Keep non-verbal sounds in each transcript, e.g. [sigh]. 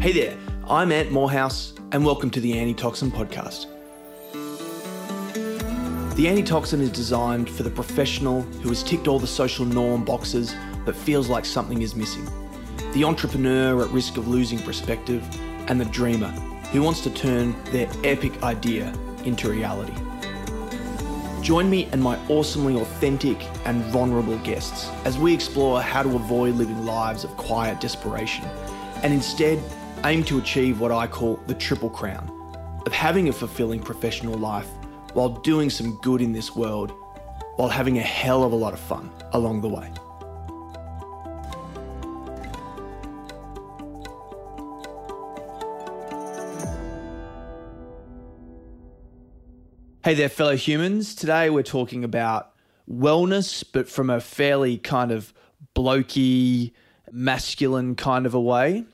Hey there, I'm Ant Moorhouse, and welcome to the Antitoxin Podcast. The Antitoxin is designed for the professional who has ticked all the social norm boxes but feels like something is missing, the entrepreneur at risk of losing perspective, and the dreamer who wants to turn their epic idea into reality. Join me and my awesomely authentic and vulnerable guests as we explore how to avoid living lives of quiet desperation and instead aim to achieve what I call the triple crown of having a fulfilling professional life while doing some good in this world while having a hell of a lot of fun along the way. Hey there, fellow humans. Today we're talking about wellness, but from a fairly kind of blokey, masculine kind of a way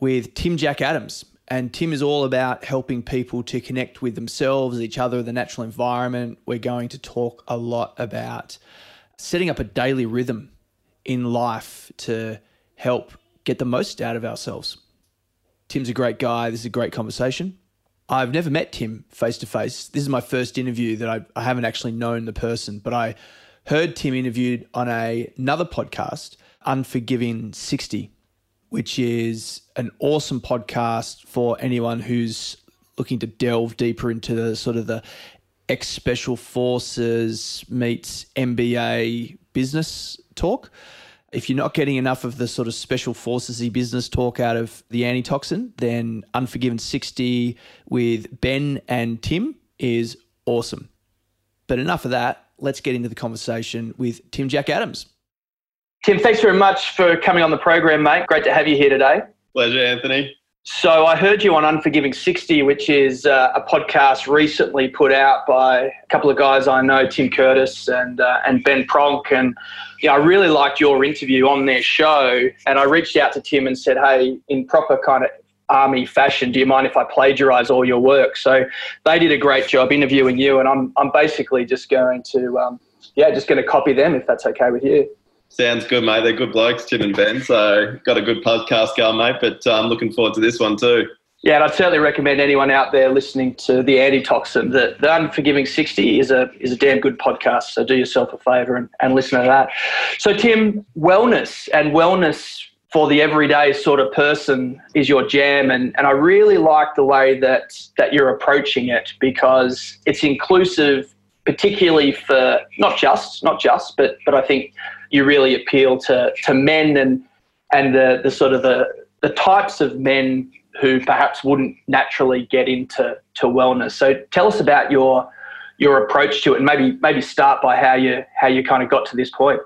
with Tim Jack Adams. And Tim is all about helping people to connect with themselves, each other, the natural environment. We're going to talk a lot about setting up a daily rhythm in life to help get the most out of ourselves. Tim's a great guy. This is a great conversation. I've never met Tim face to face. This is my first interview that I, I haven't actually known the person, but I heard Tim interviewed on a, another podcast, Unforgiving 60, which is an awesome podcast for anyone who's looking to delve deeper into the sort of the ex special forces meets MBA business talk if you're not getting enough of the sort of special forcesy business talk out of the antitoxin, then Unforgiven 60 with Ben and Tim is awesome. But enough of that. Let's get into the conversation with Tim Jack Adams. Tim, thanks very much for coming on the program, mate. Great to have you here today. Pleasure, Anthony. So I heard you on Unforgiving 60, which is uh, a podcast recently put out by a couple of guys I know, Tim Curtis and uh, and Ben Pronk, and yeah, I really liked your interview on their show. And I reached out to Tim and said, hey, in proper kind of army fashion, do you mind if I plagiarize all your work? So they did a great job interviewing you, and I'm I'm basically just going to um, yeah, just going to copy them if that's okay with you. Sounds good, mate. They're good blokes, Tim and Ben. So got a good podcast going, mate. But I'm um, looking forward to this one too. Yeah, and I'd certainly recommend anyone out there listening to the Antitoxin that the Unforgiving 60 is a is a damn good podcast. So do yourself a favour and, and listen to that. So Tim, wellness and wellness for the everyday sort of person is your jam and, and I really like the way that that you're approaching it because it's inclusive particularly for not just not just but but I think you really appeal to to men and and the the sort of the the types of men who perhaps wouldn't naturally get into to wellness. So tell us about your your approach to it, and maybe maybe start by how you how you kind of got to this point.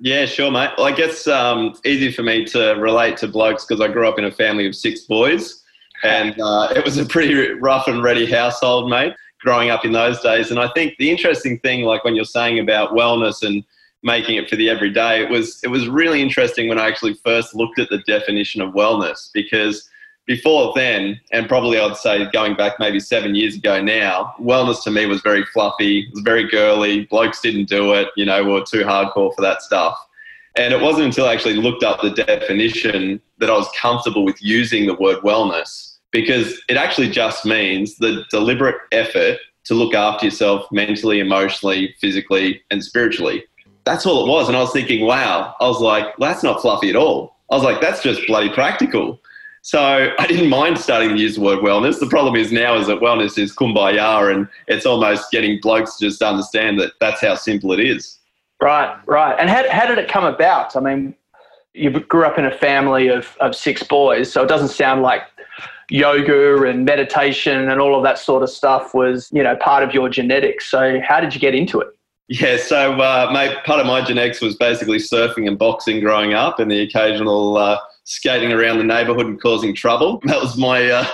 Yeah, sure, mate. Well, I guess um, easy for me to relate to blokes because I grew up in a family of six boys, and uh, it was a pretty rough and ready household, mate. Growing up in those days, and I think the interesting thing, like when you're saying about wellness and making it for the everyday. It was it was really interesting when I actually first looked at the definition of wellness because before then, and probably I'd say going back maybe seven years ago now, wellness to me was very fluffy, it was very girly. Blokes didn't do it, you know, we were too hardcore for that stuff. And it wasn't until I actually looked up the definition that I was comfortable with using the word wellness because it actually just means the deliberate effort to look after yourself mentally, emotionally, physically, and spiritually that's all it was. And I was thinking, wow, I was like, well, that's not fluffy at all. I was like, that's just bloody practical. So I didn't mind starting to use the word wellness. The problem is now is that wellness is kumbaya and it's almost getting blokes to just understand that that's how simple it is. Right, right. And how, how did it come about? I mean, you grew up in a family of, of six boys, so it doesn't sound like yoga and meditation and all of that sort of stuff was, you know, part of your genetics. So how did you get into it? Yeah, so uh, mate, part of my genetics was basically surfing and boxing growing up, and the occasional uh, skating around the neighbourhood and causing trouble. [laughs] That was my uh,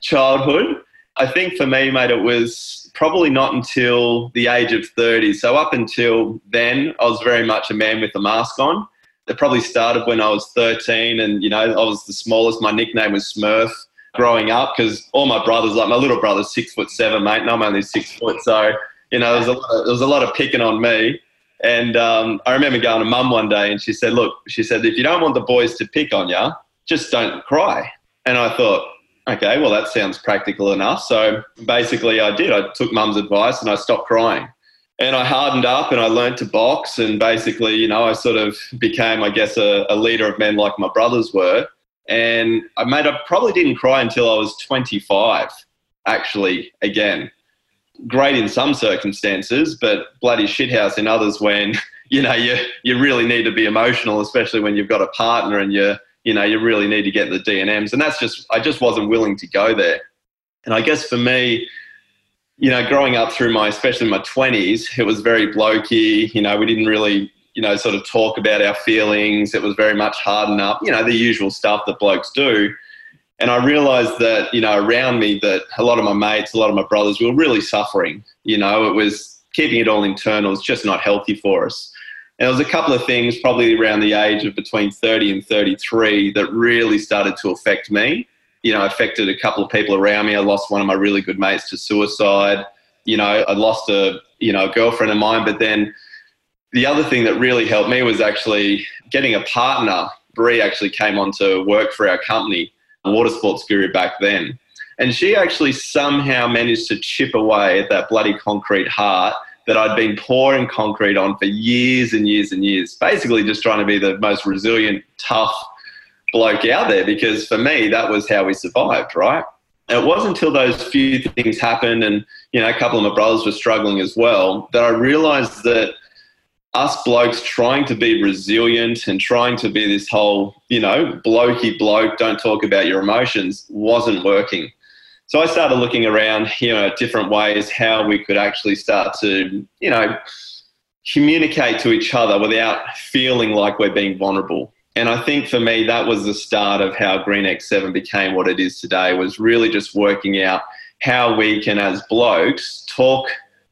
childhood. I think for me, mate, it was probably not until the age of 30. So up until then, I was very much a man with a mask on. It probably started when I was 13, and you know, I was the smallest. My nickname was Smurf growing up because all my brothers, like my little brother's six foot seven, mate, and I'm only six foot, so you know, there was a lot of, there was a lot of picking on me. And um, I remember going to mum one day and she said, Look, she said, if you don't want the boys to pick on you, just don't cry. And I thought, okay, well, that sounds practical enough. So basically, I did. I took mum's advice and I stopped crying. And I hardened up and I learned to box. And basically, you know, I sort of became, I guess, a, a leader of men like my brothers were. And I made, I probably didn't cry until I was 25, actually, again. Great in some circumstances, but bloody shithouse in others when, [laughs] you know, you, you really need to be emotional, especially when you've got a partner and you're, you know, you really need to get the DNMs. And that's just, I just wasn't willing to go there. And I guess for me, you know, growing up through my, especially my 20s, it was very blokey. You know, we didn't really, you know, sort of talk about our feelings. It was very much harden up, you know, the usual stuff that blokes do. And I realized that, you know, around me that a lot of my mates, a lot of my brothers were really suffering. You know, it was keeping it all internal. It's just not healthy for us. And there was a couple of things, probably around the age of between 30 and 33, that really started to affect me. You know, affected a couple of people around me. I lost one of my really good mates to suicide. You know, I lost a you know a girlfriend of mine. But then the other thing that really helped me was actually getting a partner. Bree actually came on to work for our company, Water Sports Guru back then. And she actually somehow managed to chip away at that bloody concrete heart that I'd been pouring concrete on for years and years and years, basically just trying to be the most resilient, tough bloke out there because for me, that was how we survived, right? It wasn't until those few things happened and, you know, a couple of my brothers were struggling as well that I realized that us blokes trying to be resilient and trying to be this whole, you know, blokey bloke, don't talk about your emotions wasn't working. So I started looking around, you know, different ways how we could actually start to, you know, communicate to each other without feeling like we're being vulnerable. And I think for me, that was the start of how Green X7 became what it is today, was really just working out how we can, as blokes, talk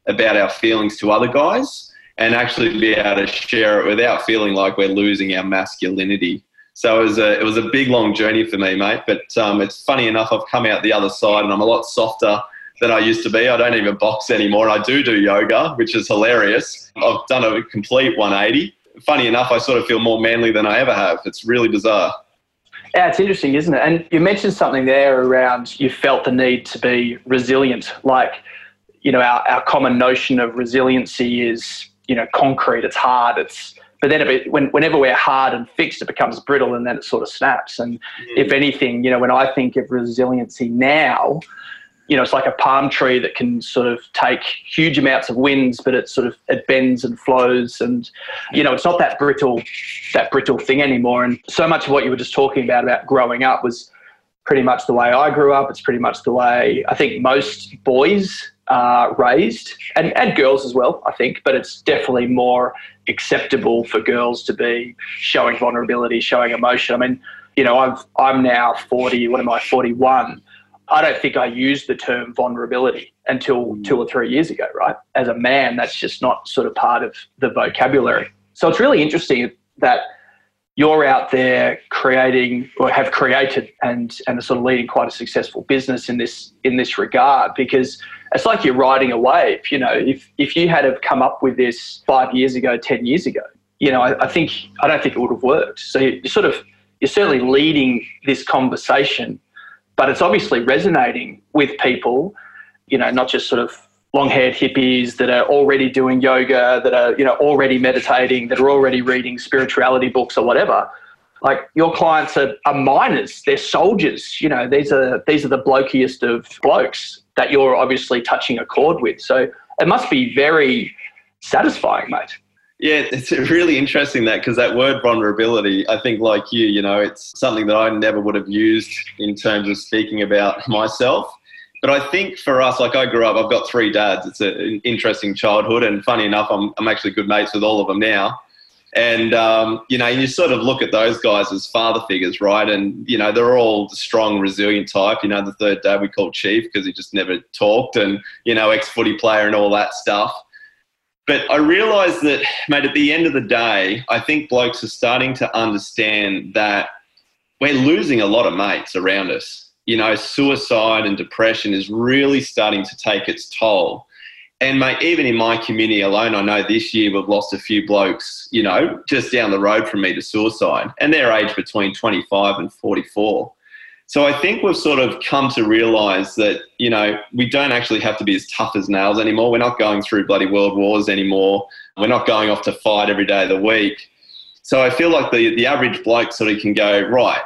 about our feelings to other guys and actually be able to share it without feeling like we're losing our masculinity. So it was a it was a big long journey for me, mate. But um, it's funny enough, I've come out the other side and I'm a lot softer than I used to be. I don't even box anymore. I do do yoga, which is hilarious. I've done a complete 180. Funny enough, I sort of feel more manly than I ever have. It's really bizarre. Yeah, it's interesting, isn't it? And you mentioned something there around you felt the need to be resilient. Like, you know, our, our common notion of resiliency is, you know, concrete, it's hard, it's but then it, when, whenever we're hard and fixed, it becomes brittle and then it sort of snaps. And mm. if anything, you know, when I think of resiliency now, you know, it's like a palm tree that can sort of take huge amounts of winds, but it sort of it bends and flows, and you know, it's not that brittle, that brittle thing anymore. And so much of what you were just talking about about growing up was pretty much the way I grew up. It's pretty much the way I think most boys are raised, and and girls as well, I think. But it's definitely more acceptable for girls to be showing vulnerability, showing emotion. I mean, you know, I've, I'm now 40, what am I, 41. I don't think I used the term vulnerability until mm. two or three years ago, right? As a man, that's just not sort of part of the vocabulary. So it's really interesting that you're out there creating or have created and and are sort of leading quite a successful business in this in this regard because it's like you're riding a wave. You know, if if you had have come up with this five years ago, ten years ago, you know, I, I think I don't think it would have worked. So you're sort of you're certainly leading this conversation, but it's obviously resonating with people. You know, not just sort of long-haired hippies that are already doing yoga, that are you know already meditating, that are already reading spirituality books or whatever. Like your clients are, are miners, they're soldiers. You know, these are these are the blokiest of blokes that you're obviously touching a chord with. So it must be very satisfying, mate. Yeah, it's really interesting that because that word vulnerability, I think, like you, you know, it's something that I never would have used in terms of speaking about myself. But I think for us, like I grew up, I've got three dads. It's an interesting childhood, and funny enough, I'm, I'm actually good mates with all of them now. And, um, you know, you sort of look at those guys as father figures, right? And, you know, they're all strong, resilient type. You know, the third dad we call Chief because he just never talked and, you know, ex footy player and all that stuff. But I realised that, mate, at the end of the day, I think blokes are starting to understand that we're losing a lot of mates around us. You know, suicide and depression is really starting to take its toll. And mate, even in my community alone, I know this year we've lost a few blokes, you know, just down the road from me to suicide, and they're aged between 25 and 44. So I think we've sort of come to realize that, you know, we don't actually have to be as tough as nails anymore. We're not going through bloody world wars anymore. We're not going off to fight every day of the week. So I feel like the, the average bloke sort of can go, right,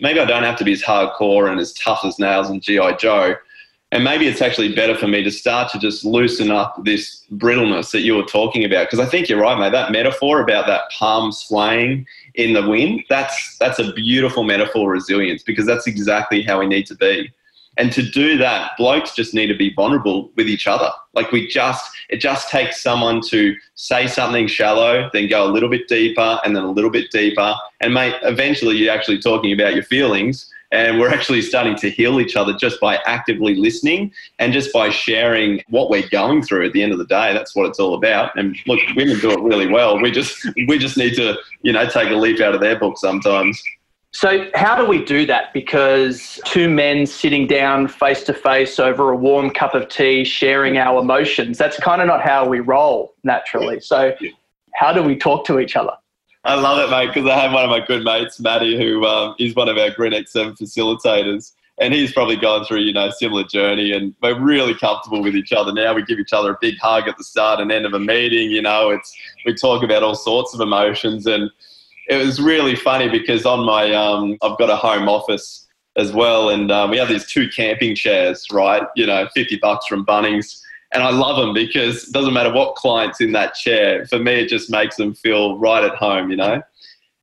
maybe I don't have to be as hardcore and as tough as nails and G.I. Joe. And maybe it's actually better for me to start to just loosen up this brittleness that you were talking about. Because I think you're right, mate. That metaphor about that palm swaying in the wind, that's that's a beautiful metaphor resilience because that's exactly how we need to be. And to do that, blokes just need to be vulnerable with each other. Like we just, it just takes someone to say something shallow, then go a little bit deeper, and then a little bit deeper. And mate, eventually you're actually talking about your feelings and we're actually starting to heal each other just by actively listening and just by sharing what we're going through at the end of the day. That's what it's all about. And look, women do it really well. We just we just need to, you know, take a leaf out of their book sometimes. So, how do we do that? Because two men sitting down face to face over a warm cup of tea, sharing our emotions, that's kind of not how we roll naturally. So, how do we talk to each other? I love it, mate, because I have one of my good mates, Matty, who um, is one of our Green X7 facilitators. And he's probably gone through, you know, a similar journey. And we're really comfortable with each other now. We give each other a big hug at the start and end of a meeting. You know, it's we talk about all sorts of emotions. And it was really funny because on my, um, I've got a home office as well. And um, we have these two camping chairs, right? You know, 50 bucks from Bunnings and I love them because it doesn't matter what client's in that chair. For me, it just makes them feel right at home, you know.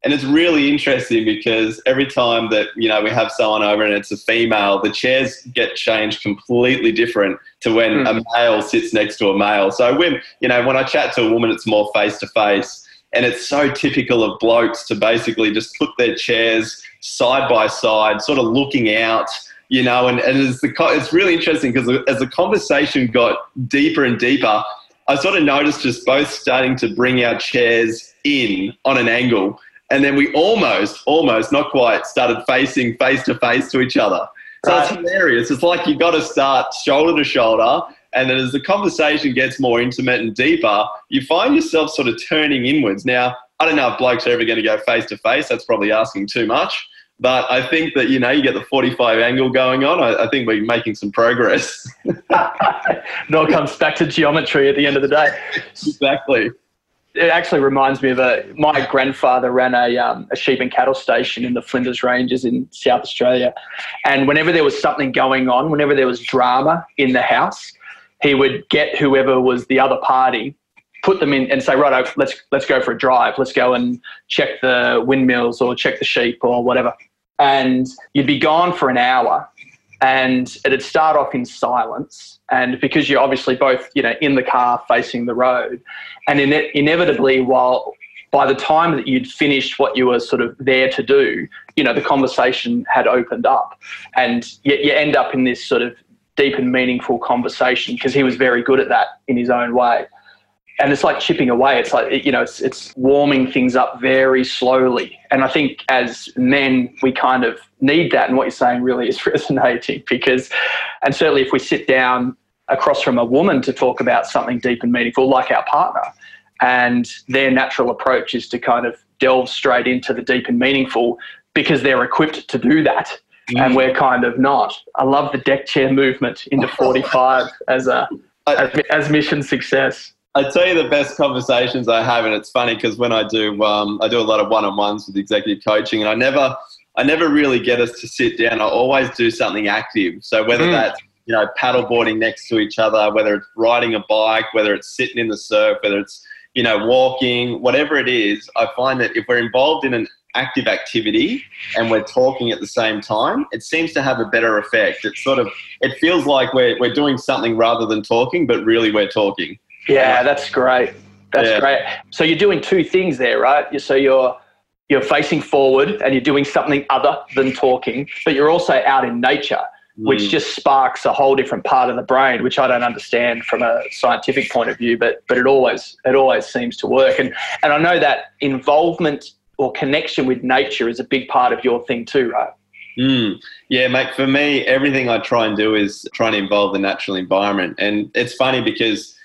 And it's really interesting because every time that you know we have someone over and it's a female, the chairs get changed completely different to when mm. a male sits next to a male. So when you know when I chat to a woman, it's more face to face, and it's so typical of blokes to basically just put their chairs side by side, sort of looking out you know, and, and as the, it's really interesting because as the conversation got deeper and deeper, I sort of noticed just both starting to bring our chairs in on an angle. And then we almost, almost, not quite, started facing face to face to each other. So right. it's hilarious. It's like you've got to start shoulder to shoulder. And then as the conversation gets more intimate and deeper, you find yourself sort of turning inwards. Now, I don't know if blokes are ever going to go face to face. That's probably asking too much. But I think that, you know, you get the 45 angle going on. I, I think we're making some progress. it all comes back to geometry at the end of the day. Exactly. It actually reminds me of a, my grandfather ran a, um, a sheep and cattle station in the Flinders Ranges in South Australia. And whenever there was something going on, whenever there was drama in the house, he would get whoever was the other party put them in and say, right, let's let's go for a drive. Let's go and check the windmills or check the sheep or whatever. And you'd be gone for an hour, and it'd start off in silence. And because you're obviously both, you know, in the car facing the road, and ine- inevitably, while by the time that you'd finished what you were sort of there to do, you know, the conversation had opened up, and you, you end up in this sort of deep and meaningful conversation because he was very good at that in his own way and it's like chipping away. It's like you know, it's it's warming things up very slowly. And I think as men, we kind of need that. And what you're saying really is [laughs] resonating because, and certainly if we sit down across from a woman to talk about something deep and meaningful, like our partner, and their natural approach is to kind of delve straight into the deep and meaningful because they're equipped to do that. Mm. And we're kind of not. I love the deck chair movement into 45 [laughs] as a as, as mission success. I tell you the best conversations I have, and it's funny because when I do, um, I do a lot of one-on-ones with executive coaching, and I never, I never really get us to sit down. I always do something active. So whether mm. that's you know paddleboarding next to each other, whether it's riding a bike, whether it's sitting in the surf, whether it's you know walking, whatever it is, I find that if we're involved in an active activity and we're talking at the same time, it seems to have a better effect. It sort of it feels like we're we're doing something rather than talking, but really we're talking. Yeah, that's great. That's yeah. great. So you're doing two things there, right? So you're you're facing forward and you're doing something other than talking, but you're also out in nature, mm. which just sparks a whole different part of the brain, which I don't understand from a scientific point of view, but but it always it always seems to work. And and I know that involvement or connection with nature is a big part of your thing too, right? Mm. Yeah, mate. For me, everything I try and do is try and involve the natural environment, and it's funny because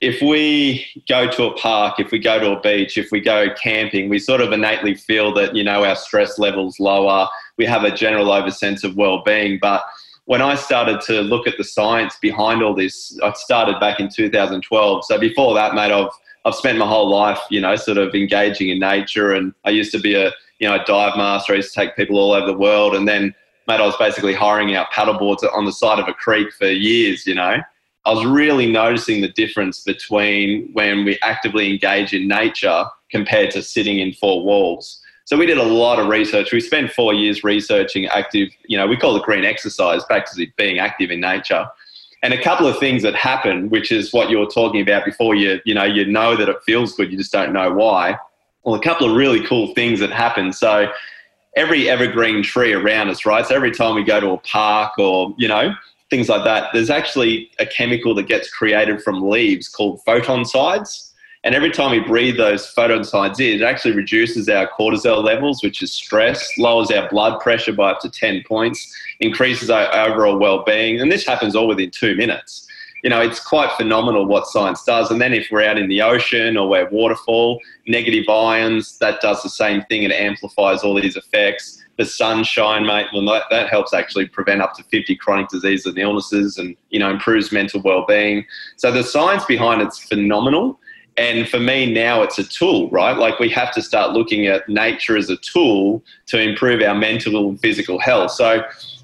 if we go to a park, if we go to a beach, if we go camping, we sort of innately feel that, you know, our stress level's lower. we have a general over sense of well-being. But when I started to look at the science behind all this, I started back in 2012. So before that, mate, I've I've spent my whole life, you know, sort of engaging in nature, and I used to be a you know a dive master. I used to take people all over the world, and then mate, I was basically hiring out paddleboards on the side of a creek for years, you know. I was really noticing the difference between when we actively engage in nature compared to sitting in four walls. So we did a lot of research. We spent four years researching active, you know, we call it green exercise, back to being active in nature. And a couple of things that happen, which is what you were talking about before you, you know, you know that it feels good, you just don't know why. Well, a couple of really cool things that happen. So every evergreen tree around us, right? So every time we go to a park or, you know, things like that, there's actually a chemical that gets created from leaves called phytoncides. And every time we breathe those phytoncides in, it actually reduces our cortisol levels, which is stress, lowers our blood pressure by up to 10 points, increases our overall well-being. And this happens all within two minutes. You know, it's quite phenomenal what science does. And then if we're out in the ocean or we're waterfall, negative ions, that does the same thing. It amplifies all these effects the sunshine, mate, well, that, that helps actually prevent up to 50 chronic diseases and illnesses and, you know, improves mental well-being. So the science behind it's phenomenal. And for me now, it's a tool, right? Like we have to start looking at nature as a tool to improve our mental and physical health. So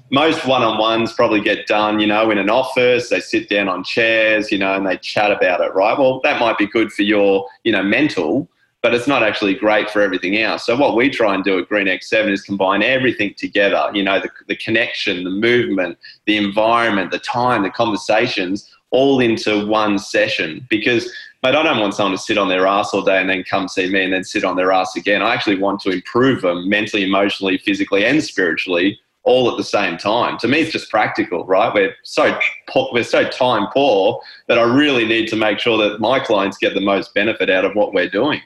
most one-on-ones probably get done, you know, in an office. They sit down on chairs, you know, and they chat about it, right? Well, that might be good for your, you know, mental, but it's not actually great for everything else. So what we try and do at Green X7 is combine everything together, you know, the, the connection, the movement, the environment, the time, the conversations, all into one session because mate, I don't want someone to sit on their ass all day and then come see me and then sit on their ass again. I actually want to improve them mentally, emotionally, physically, and spiritually all at the same time. To me, it's just practical, right? We're so we're so time poor that I really need to make sure that my clients get the most benefit out of what we're doing.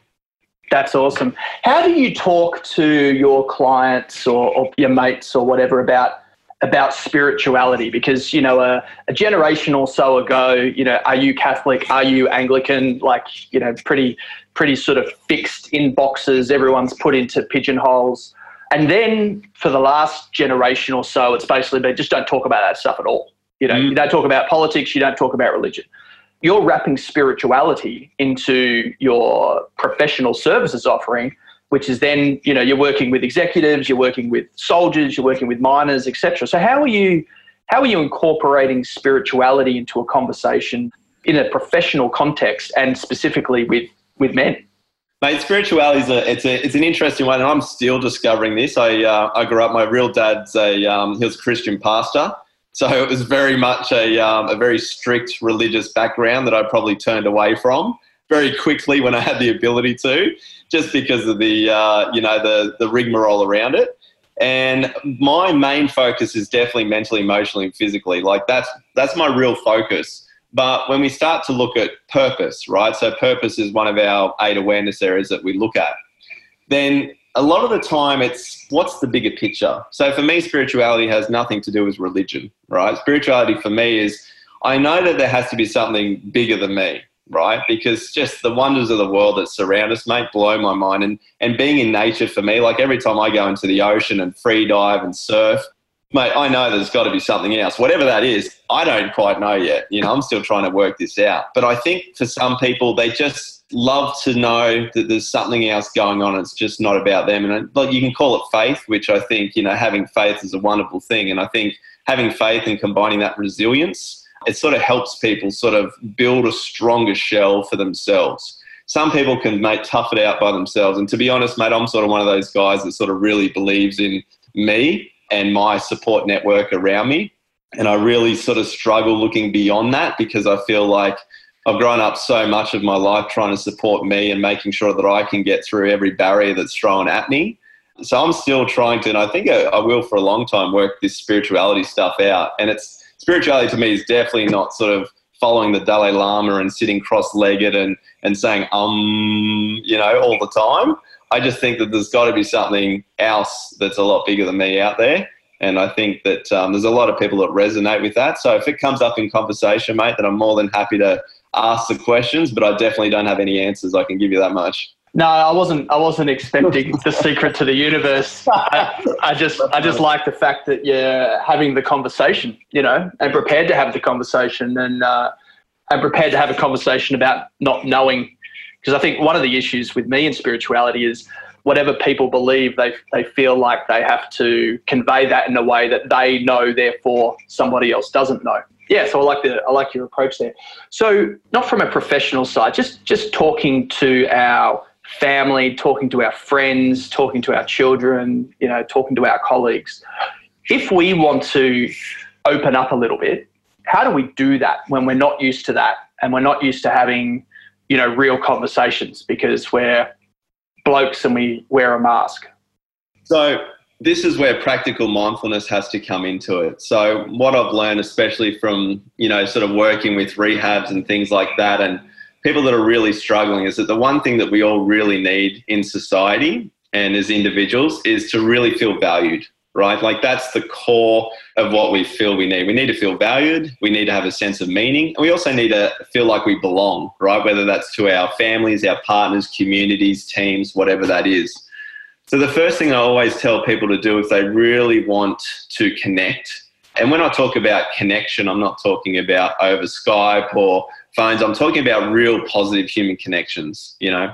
That's awesome. How do you talk to your clients or, or your mates or whatever about about spirituality? Because you know, a, a, generation or so ago, you know, are you Catholic? Are you Anglican? Like, you know, pretty pretty sort of fixed in boxes. Everyone's put into pigeonholes. And then for the last generation or so, it's basically been just don't talk about that stuff at all. You know, mm. you don't talk about politics. You don't talk about religion you're wrapping spirituality into your professional services offering which is then you know you're working with executives you're working with soldiers you're working with miners etc so how are you how are you incorporating spirituality into a conversation in a professional context and specifically with with men Mate, spirituality is a it's a it's an interesting one, and I'm still discovering this. I uh, I grew up. My real dad's a um, he was a Christian pastor, so it was very much a, um, a very strict religious background that I probably turned away from very quickly when I had the ability to, just because of the uh, you know the the rigmarole around it. And my main focus is definitely mentally, emotionally, and physically. Like that's that's my real focus. But when we start to look at purpose, right? So purpose is one of our eight awareness areas that we look at. Then a lot of the time it's what's the bigger picture. So for me, spirituality has nothing to do with religion, right? Spirituality for me is I know that there has to be something bigger than me, right? Because just the wonders of the world that surround us, mate, blow my mind. And and being in nature for me, like every time I go into the ocean and free dive and surf, mate, I know there's got to be something else. Whatever that is, I don't quite know yet. You know, I'm still trying to work this out. But I think for some people, they just love to know that there's something else going on. It's just not about them. And like you can call it faith, which I think you know having faith is a wonderful thing. And I think having faith and combining that resilience, it sort of helps people sort of build a stronger shell for themselves. Some people can make tough it out by themselves. And to be honest, mate, I'm sort of one of those guys that sort of really believes in me and my support network around me. And I really sort of struggle looking beyond that because I feel like I've grown up so much of my life trying to support me and making sure that I can get through every barrier that's thrown at me. So I'm still trying to, and I think I, I will for a long time, work this spirituality stuff out. And it's spirituality to me is definitely not sort of following the Dalai Lama and sitting cross-legged and and saying um, you know, all the time. I just think that there's got to be something else that's a lot bigger than me out there. And I think that um, there's a lot of people that resonate with that. So if it comes up in conversation, mate, then I'm more than happy to ask the questions, but I definitely don't have any answers. I can give you that much. No, I wasn't. I wasn't expecting [laughs] the secret to the universe. I, I, just, I just like the fact that you're having the conversation, you know, and prepared to have the conversation, and uh, and prepared to have a conversation about not knowing. Because I think one of the issues with me in spirituality is whatever people believe, they they feel like they have to convey that in a way that they know, therefore somebody else doesn't know. Yeah, so I like the I like your approach there. So not from a professional side, just just talking to our family, talking to our friends, talking to our children, you know, talking to our colleagues. If we want to open up a little bit, how do we do that when we're not used to that and we're not used to having, you know, real conversations because we're blokes and we wear a mask? So this is where practical mindfulness has to come into it. So what I've learned, especially from, you know, sort of working with rehabs and things like that and people that are really struggling is that the one thing that we all really need in society and as individuals is to really feel valued, right? Like that's the core of what we feel we need. We need to feel valued. We need to have a sense of meaning. And we also need to feel like we belong, right? Whether that's to our families, our partners, communities, teams, whatever that is. So the first thing I always tell people to do if they really want to connect, and when I talk about connection, I'm not talking about over Skype or phones. I'm talking about real positive human connections, you know.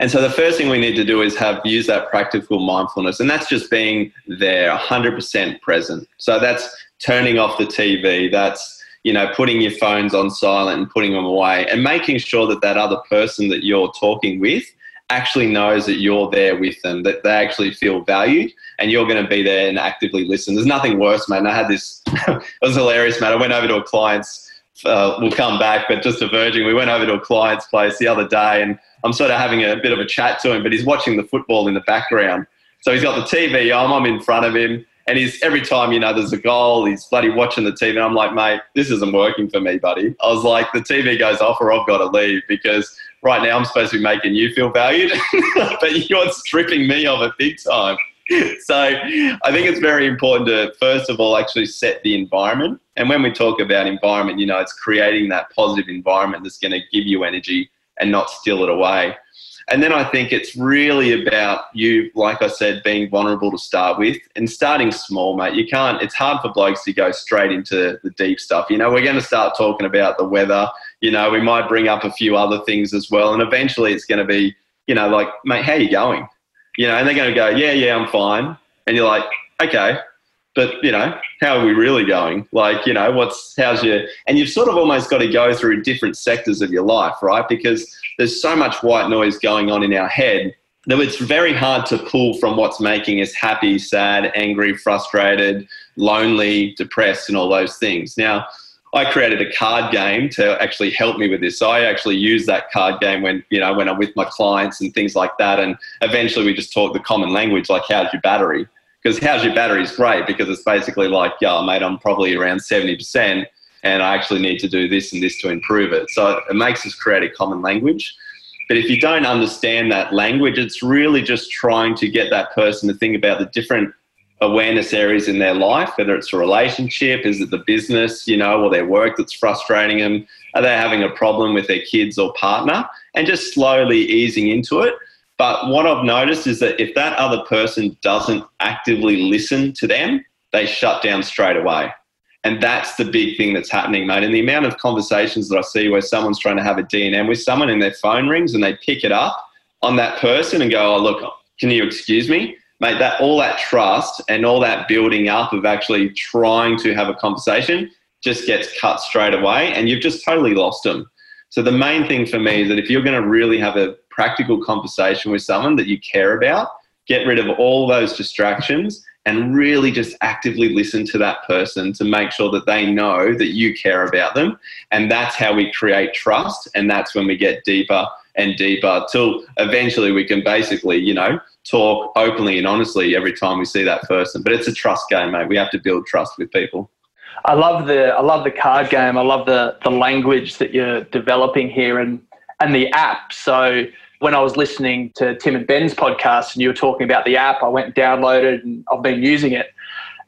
And so the first thing we need to do is have use that practical mindfulness, and that's just being there, 100% present. So that's turning off the TV. That's you know putting your phones on silent and putting them away, and making sure that that other person that you're talking with actually knows that you're there with them, that they actually feel valued, and you're going to be there and actively listen. There's nothing worse, man. I had this. [laughs] it was hilarious, man. I went over to a client's uh, we'll come back, but just diverging, we went over to a client's place the other day and I'm sort of having a bit of a chat to him, but he's watching the football in the background. So he's got the TV on, I'm in front of him, and he's every time, you know, there's a goal, he's bloody watching the TV. And I'm like, mate, this isn't working for me, buddy. I was like, the TV goes off or I've got to leave because right now I'm supposed to be making you feel valued, [laughs] but you're stripping me of it big time. [laughs] so I think it's very important to, first of all, actually set the environment. And when we talk about environment, you know, it's creating that positive environment that's going to give you energy and not steal it away. And then I think it's really about you, like I said, being vulnerable to start with and starting small, mate. You can't, it's hard for blokes to go straight into the deep stuff. You know, we're going to start talking about the weather. You know, we might bring up a few other things as well. And eventually it's going to be, you know, like, mate, how you going? you know, and they're going to go, yeah, yeah, I'm fine. And you're like, okay, but you know, how are we really going? Like, you know, what's, how's your, and you've sort of almost got to go through different sectors of your life, right? Because there's so much white noise going on in our head that it's very hard to pull from what's making us happy, sad, angry, frustrated, lonely, depressed, and all those things. Now, I created a card game to actually help me with this. So I actually use that card game when you know when I'm with my clients and things like that. And eventually we just talk the common language, like how's your battery? Because how's your battery is great because it's basically like, yeah, mate, I'm probably around seventy percent, and I actually need to do this and this to improve it. So it makes us create a common language. But if you don't understand that language, it's really just trying to get that person to think about the different awareness areas in their life, whether it's a relationship, is it the business, you know, or their work that's frustrating them? Are they having a problem with their kids or partner? And just slowly easing into it. But what I've noticed is that if that other person doesn't actively listen to them, they shut down straight away. And that's the big thing that's happening, mate. And the amount of conversations that I see where someone's trying to have a D&M with someone and their phone rings and they pick it up on that person and go, oh, look, can you excuse me? mate, that all that trust and all that building up of actually trying to have a conversation just gets cut straight away, and you've just totally lost them. So the main thing for me is that if you're going to really have a practical conversation with someone that you care about, get rid of all those distractions and really just actively listen to that person to make sure that they know that you care about them. And that's how we create trust. And that's when we get deeper and deeper till eventually we can basically, you know, talk openly and honestly every time we see that person. But it's a trust game, mate. We have to build trust with people. I love the I love the card game. I love the the language that you're developing here and and the app. So when I was listening to Tim and Ben's podcast and you were talking about the app, I went and downloaded and I've been using it.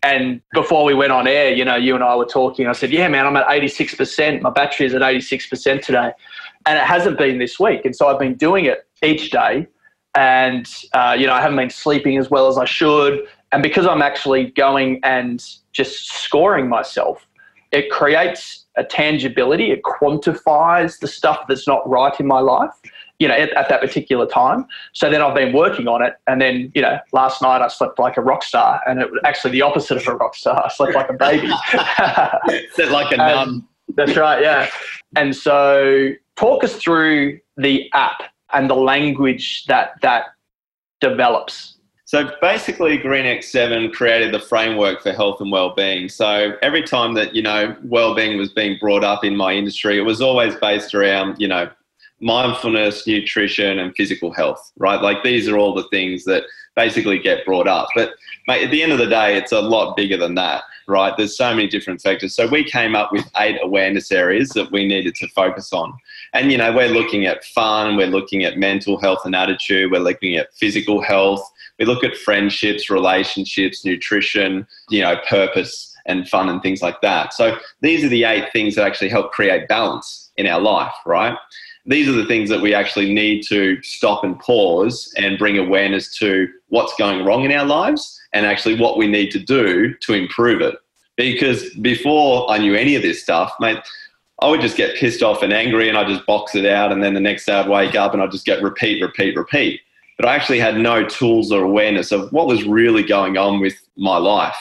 And before we went on air, you know, you and I were talking. I said, "Yeah, man, I'm at 86%. My battery is at 86% today." And it hasn't been this week. And so I've been doing it each day and uh, you know I haven't been sleeping as well as I should, and because I'm actually going and just scoring myself, it creates a tangibility. It quantifies the stuff that's not right in my life, you know, at, at, that particular time. So then I've been working on it, and then you know, last night I slept like a rock star, and it was actually the opposite of a rock star. I slept like a baby. [laughs] slept like a nun. That's right, yeah. And so, talk us through the app and the language that that develops so basically, GreenX7 created the framework for health and well-being. So every time that you know well-being was being brought up in my industry, it was always based around you know mindfulness, nutrition, and physical health. Right, like these are all the things that basically get brought up. But mate, at the end of the day, it's a lot bigger than that. Right, there's so many different factors. So we came up with eight awareness areas that we needed to focus on. And you know, we're looking at fun, we're looking at mental health and attitude, we're looking at physical health we look at friendships, relationships, nutrition, you know, purpose and fun and things like that. So these are the eight things that actually help create balance in our life, right? These are the things that we actually need to stop and pause and bring awareness to what's going wrong in our lives and actually what we need to do to improve it. Because before I knew any of this stuff, mate, I would just get pissed off and angry and I just box it out. And then the next day I'd wake up and I'd just get repeat, repeat, repeat but I actually had no tools or awareness of what was really going on with my life.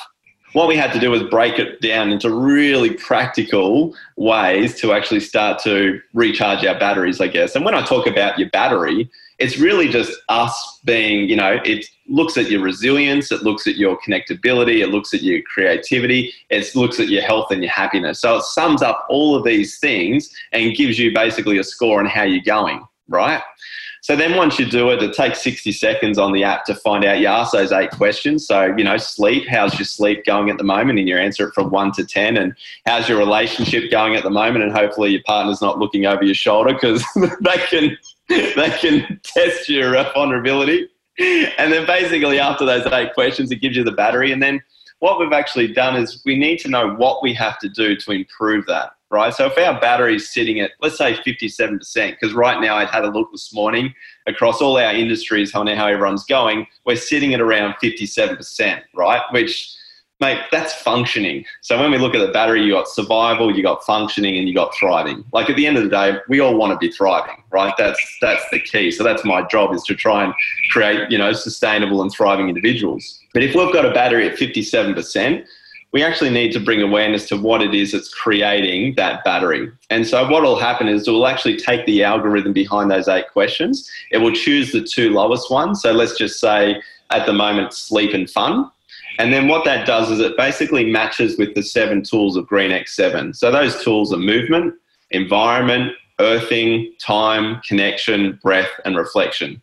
What we had to do was break it down into really practical ways to actually start to recharge our batteries, I guess. And when I talk about your battery, it's really just us being, you know, it looks at your resilience, it looks at your connectability, it looks at your creativity, it looks at your health and your happiness. So it sums up all of these things and gives you basically a score on how you're going, right? So then once you do it, it takes 60 seconds on the app to find out. You ask those eight questions. So, you know, sleep, how's your sleep going at the moment? And you answer it from one to 10. And how's your relationship going at the moment? And hopefully your partner's not looking over your shoulder because [laughs] they can, they can test your uh, vulnerability. And then basically after those eight questions, it gives you the battery. And then what we've actually done is we need to know what we have to do to improve that right? So if our battery is sitting at, let's say 57%, because right now I'd had a look this morning across all our industries, how how everyone's going, we're sitting at around 57%, right? Which, mate, that's functioning. So when we look at the battery, you got survival, you got functioning, and you got thriving. Like at the end of the day, we all want to be thriving, right? That's that's the key. So that's my job is to try and create, you know, sustainable and thriving individuals. But if we've got a battery at 57%, we actually need to bring awareness to what it is that's creating that battery. And so what will happen is it will actually take the algorithm behind those eight questions. It will choose the two lowest ones. So let's just say at the moment, sleep and fun. And then what that does is it basically matches with the seven tools of Green X7. So those tools are movement, environment, earthing, time, connection, breath, and reflection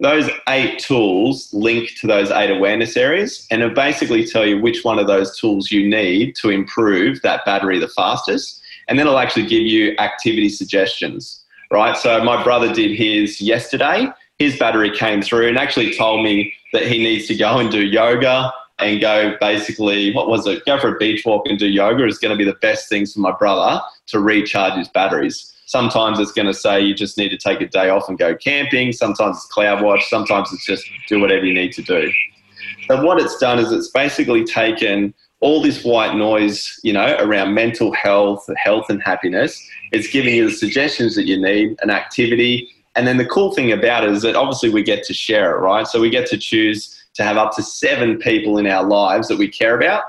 those eight tools link to those eight awareness areas and it basically tell you which one of those tools you need to improve that battery the fastest and then it'll actually give you activity suggestions right? So my brother did his yesterday. His battery came through and actually told me that he needs to go and do yoga and go basically what was it? Go for a beach walk and do yoga is going to be the best things for my brother to recharge his batteries Sometimes it's going to say you just need to take a day off and go camping. Sometimes it's cloud watch. Sometimes it's just do whatever you need to do. But what it's done is it's basically taken all this white noise, you know, around mental health, health and happiness. It's giving you the suggestions that you need, an activity. And then the cool thing about it is that obviously we get to share it, right? So we get to choose to have up to seven people in our lives that we care about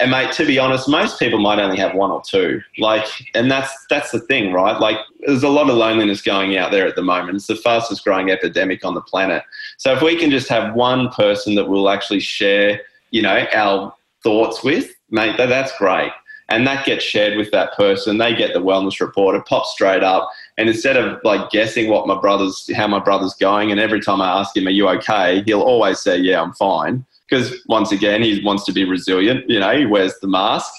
and mate, to be honest, most people might only have one or two. Like, and that's that's the thing, right? Like, there's a lot of loneliness going out there at the moment. It's the fastest growing epidemic on the planet. So if we can just have one person that we'll actually share, you know, our thoughts with, mate, that, that's great. And that gets shared with that person. They get the wellness report. It pops straight up. And instead of like guessing what my brother's, how my brother's going, and every time I ask him, "Are you okay?" He'll always say, "Yeah, I'm fine." Because once again, he wants to be resilient. You know, he wears the mask.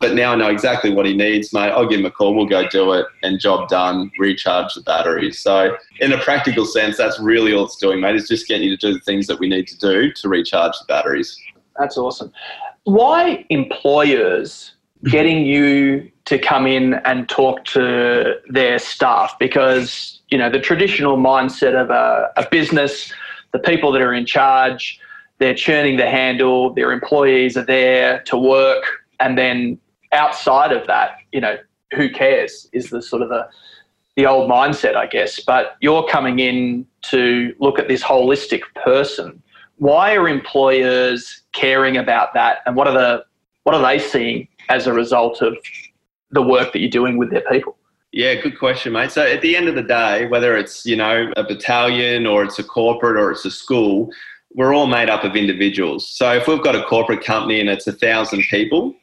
But now I know exactly what he needs, mate. I'll give him a call. We'll go do it, and job done. Recharge the batteries. So, in a practical sense, that's really all it's doing, mate. It's just getting you to do the things that we need to do to recharge the batteries. That's awesome. Why employers getting you to come in and talk to their staff? Because you know the traditional mindset of a, a business the people that are in charge, they're churning the handle, their employees are there to work, and then outside of that, you know, who cares is the sort of the the old mindset, I guess. But you're coming in to look at this holistic person. Why are employers caring about that, and what are the what are they seeing as a result of the work that you're doing with their people? Yeah, good question, mate. So at the end of the day, whether it's, you know, a battalion or it's a corporate or it's a school, we're all made up of individuals. So if we've got a corporate company and it's a thousand people,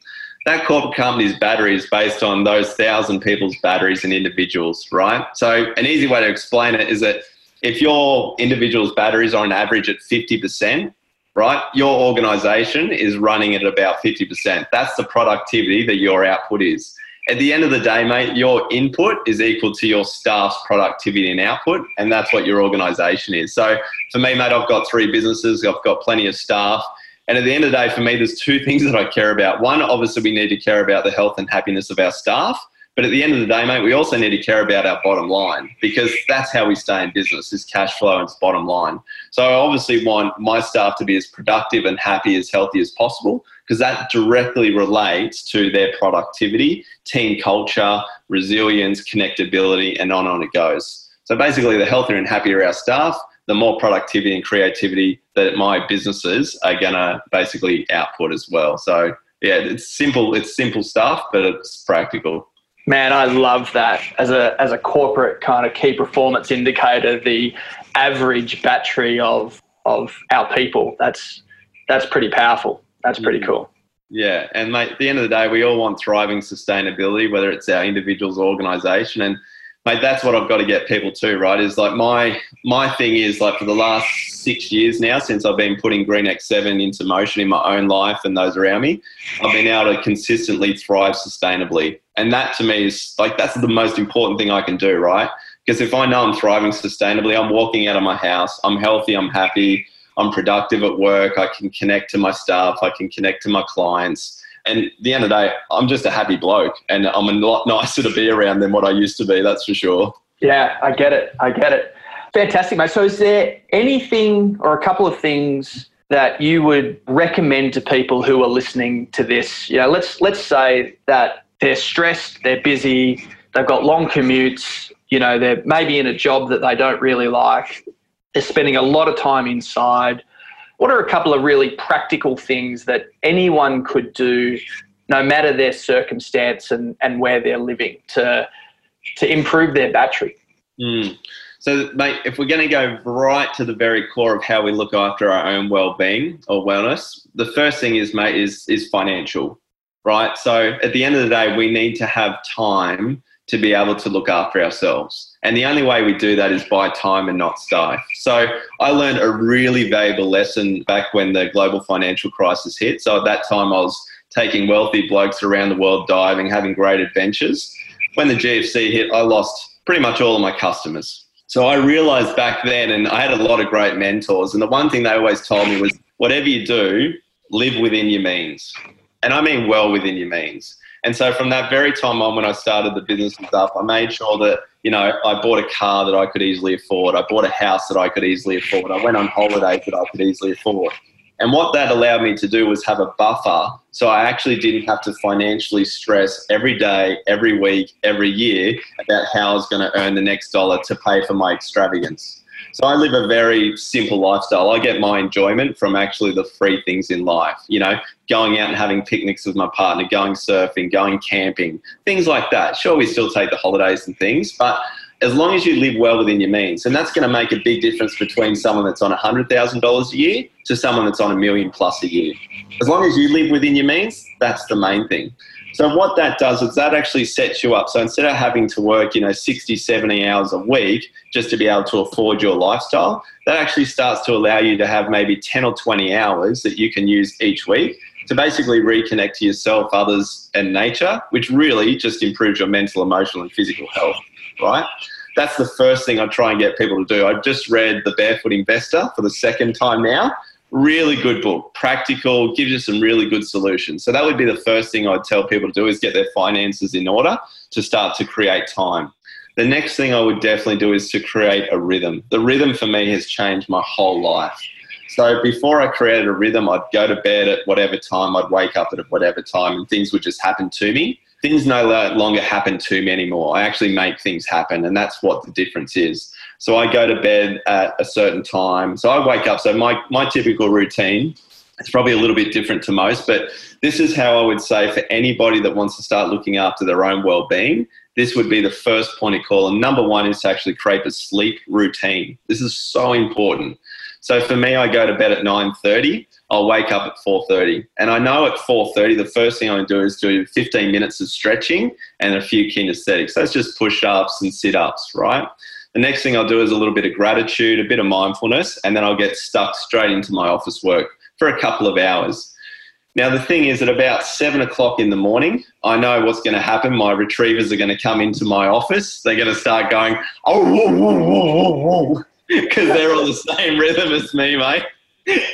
that corporate company's battery is based on those thousand people's batteries and individuals, right? So an easy way to explain it is that if your individual's batteries are on average at 50%, right, your organization is running at about 50%. That's the productivity that your output is at the end of the day, mate, your input is equal to your staff's productivity and output, and that's what your organisation is. So for me, mate, I've got three businesses, I've got plenty of staff. And at the end of the day, for me, there's two things that I care about. One, obviously, we need to care about the health and happiness of our staff. But at the end of the day, mate, we also need to care about our bottom line because that's how we stay in business is cash flow and bottom line. So I obviously want my staff to be as productive and happy, as healthy as possible because that directly relates to their productivity, team culture, resilience, connectability, and on and on it goes. So basically, the healthier and happier our staff, the more productivity and creativity that my businesses are going to basically output as well. So yeah, it's simple. It's simple stuff, but it's practical. Man, I love that as a as a corporate kind of key performance indicator. The average battery of of our people. That's that's pretty powerful. That's pretty mm. cool. Yeah, and mate, at the end of the day, we all want thriving sustainability, whether it's our individuals or organisation, and mate, that's what I've got to get people to, right? Is like my my thing is like for the last six years now, since I've been putting Green X7 into motion in my own life and those around me, I've been able to consistently thrive sustainably, and that to me is like that's the most important thing I can do, right? Because if I know I'm thriving sustainably, I'm walking out of my house, I'm healthy, I'm happy, I'm productive at work. I can connect to my staff. I can connect to my clients. And the end of the day, I'm just a happy bloke and I'm a lot nicer to be around than what I used to be, that's for sure. Yeah, I get it. I get it. Fantastic, mate. So, is there anything or a couple of things that you would recommend to people who are listening to this? You know, let's let's say that they're stressed, they're busy, they've got long commutes, you know, they're maybe in a job that they don't really like. They're spending a lot of time inside. What are a couple of really practical things that anyone could do, no matter their circumstance and, and where they're living, to, to improve their battery? Mm. So, mate, if we're going to go right to the very core of how we look after our own well-being or wellness, the first thing is, mate, is is financial, right? So, at the end of the day, we need to have time to be able to look after ourselves. And the only way we do that is by time and not stuff. So I learned a really valuable lesson back when the global financial crisis hit. So at that time, I was taking wealthy blokes around the world diving, having great adventures. When the GFC hit, I lost pretty much all of my customers. So I realized back then, and I had a lot of great mentors, and the one thing they always told me was whatever you do, live within your means. And I mean well within your means. And so from that very time on when I started the business and stuff, I made sure that, you know, I bought a car that I could easily afford. I bought a house that I could easily afford. I went on holidays that I could easily afford. And what that allowed me to do was have a buffer so I actually didn't have to financially stress every day, every week, every year about how I was going to earn the next dollar to pay for my extravagance. So I live a very simple lifestyle. I get my enjoyment from actually the free things in life. You know, going out and having picnics with my partner, going surfing, going camping, things like that. Sure, we still take the holidays and things, but as long as you live well within your means, and that's going to make a big difference between someone that's on $100,000 a year to someone that's on a million plus a year. As long as you live within your means, that's the main thing. So what that does is that actually sets you up. So instead of having to work, you know, 60, 70 hours a week just to be able to afford your lifestyle, that actually starts to allow you to have maybe 10 or 20 hours that you can use each week to basically reconnect to yourself, others, and nature, which really just improves your mental, emotional, and physical health, right? That's the first thing I try and get people to do. I've just read The Barefoot Investor for the second time now really good book, practical, gives you some really good solutions. So that would be the first thing I'd tell people to do is get their finances in order to start to create time. The next thing I would definitely do is to create a rhythm. The rhythm for me has changed my whole life. So before I created a rhythm, I'd go to bed at whatever time, I'd wake up at whatever time, and things would just happen to me. Things no longer happen to me anymore. I actually make things happen, and that's what the difference is. So I go to bed at a certain time. So I wake up. So my, my typical routine, it's probably a little bit different to most, but this is how I would say for anybody that wants to start looking after their own well-being, this would be the first point of call. And number one is to actually create a sleep routine. This is so important. So for me, I go to bed at 9.30. I'll wake up at 4.30. And I know at 4.30, the first thing I do is do 15 minutes of stretching and a few calisthenics. That's just push-ups and sit-ups, right? The next thing I'll do is a little bit of gratitude, a bit of mindfulness, and then I'll get stuck straight into my office work for a couple of hours. Now, the thing is, at about seven o'clock in the morning, I know what's going to happen. My retrievers are going to come into my office. They're going to start going, oh, because they're on the same rhythm as me, mate.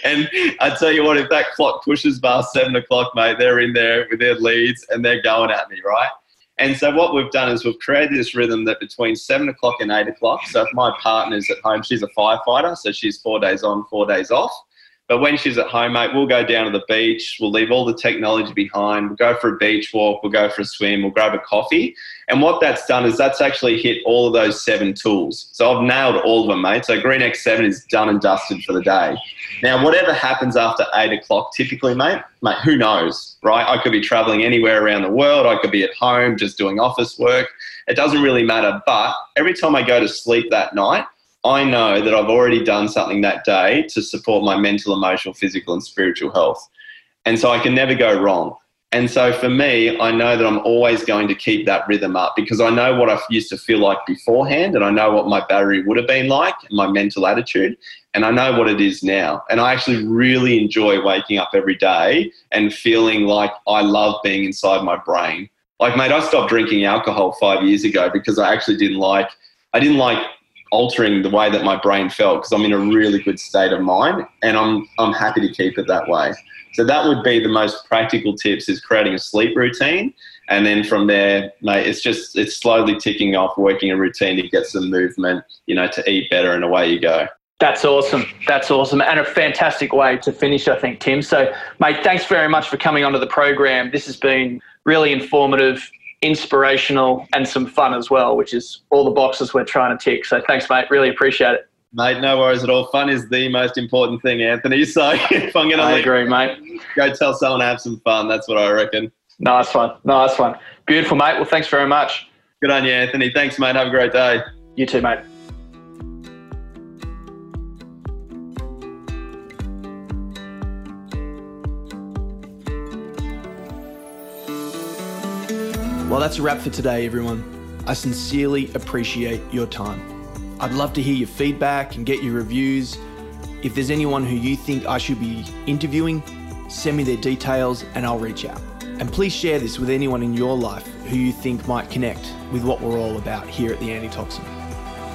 And I tell you what, if that clock pushes past seven o'clock, mate, they're in there with their leads and they're going at me, right? And so what we've done is we've created this rhythm that between seven o'clock and eight o'clock. So if my partner's at home, she's a firefighter, so she's four days on, four days off. But when she's at home, mate, we'll go down to the beach. We'll leave all the technology behind. We'll go for a beach walk. We'll go for a swim. We'll grab a coffee. And what that's done is that's actually hit all of those seven tools. So I've nailed all of them, mate. So Green X7 is done and dusted for the day. Now, whatever happens after eight o'clock, typically, mate, mate, who knows, right? I could be traveling anywhere around the world. I could be at home just doing office work. It doesn't really matter. But every time I go to sleep that night, I know that I've already done something that day to support my mental, emotional, physical, and spiritual health. And so I can never go wrong. And so for me, I know that I'm always going to keep that rhythm up because I know what I used to feel like beforehand and I know what my battery would have been like and my mental attitude and I know what it is now. And I actually really enjoy waking up every day and feeling like I love being inside my brain. Like, mate, I stopped drinking alcohol five years ago because I actually didn't like, I didn't like altering the way that my brain felt because I'm in a really good state of mind and I'm, I'm happy to keep it that way. So that would be the most practical tips is creating a sleep routine. And then from there, mate, it's just, it's slowly ticking off, working a routine to get some movement, you know, to eat better and away you go. That's awesome. That's awesome. And a fantastic way to finish, I think, Tim. So, mate, thanks very much for coming onto the program. This has been really informative inspirational, and some fun as well, which is all the boxes we're trying to tick. So thanks, mate. Really appreciate it. Mate, no worries at all. Fun is the most important thing, Anthony. [laughs] So if I'm going to agree, mate. Go tell someone to have some fun. That's what I reckon. Nice one. Nice one. Beautiful, mate. Well, thanks very much. Good on you, Anthony. Thanks, mate. Have a great day. You too, mate. Well, that's a wrap for today, everyone. I sincerely appreciate your time. I'd love to hear your feedback and get your reviews. If there's anyone who you think I should be interviewing, send me their details and I'll reach out. And please share this with anyone in your life who you think might connect with what we're all about here at the Antitoxin.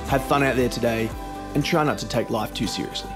Have fun out there today and try not to take life too seriously.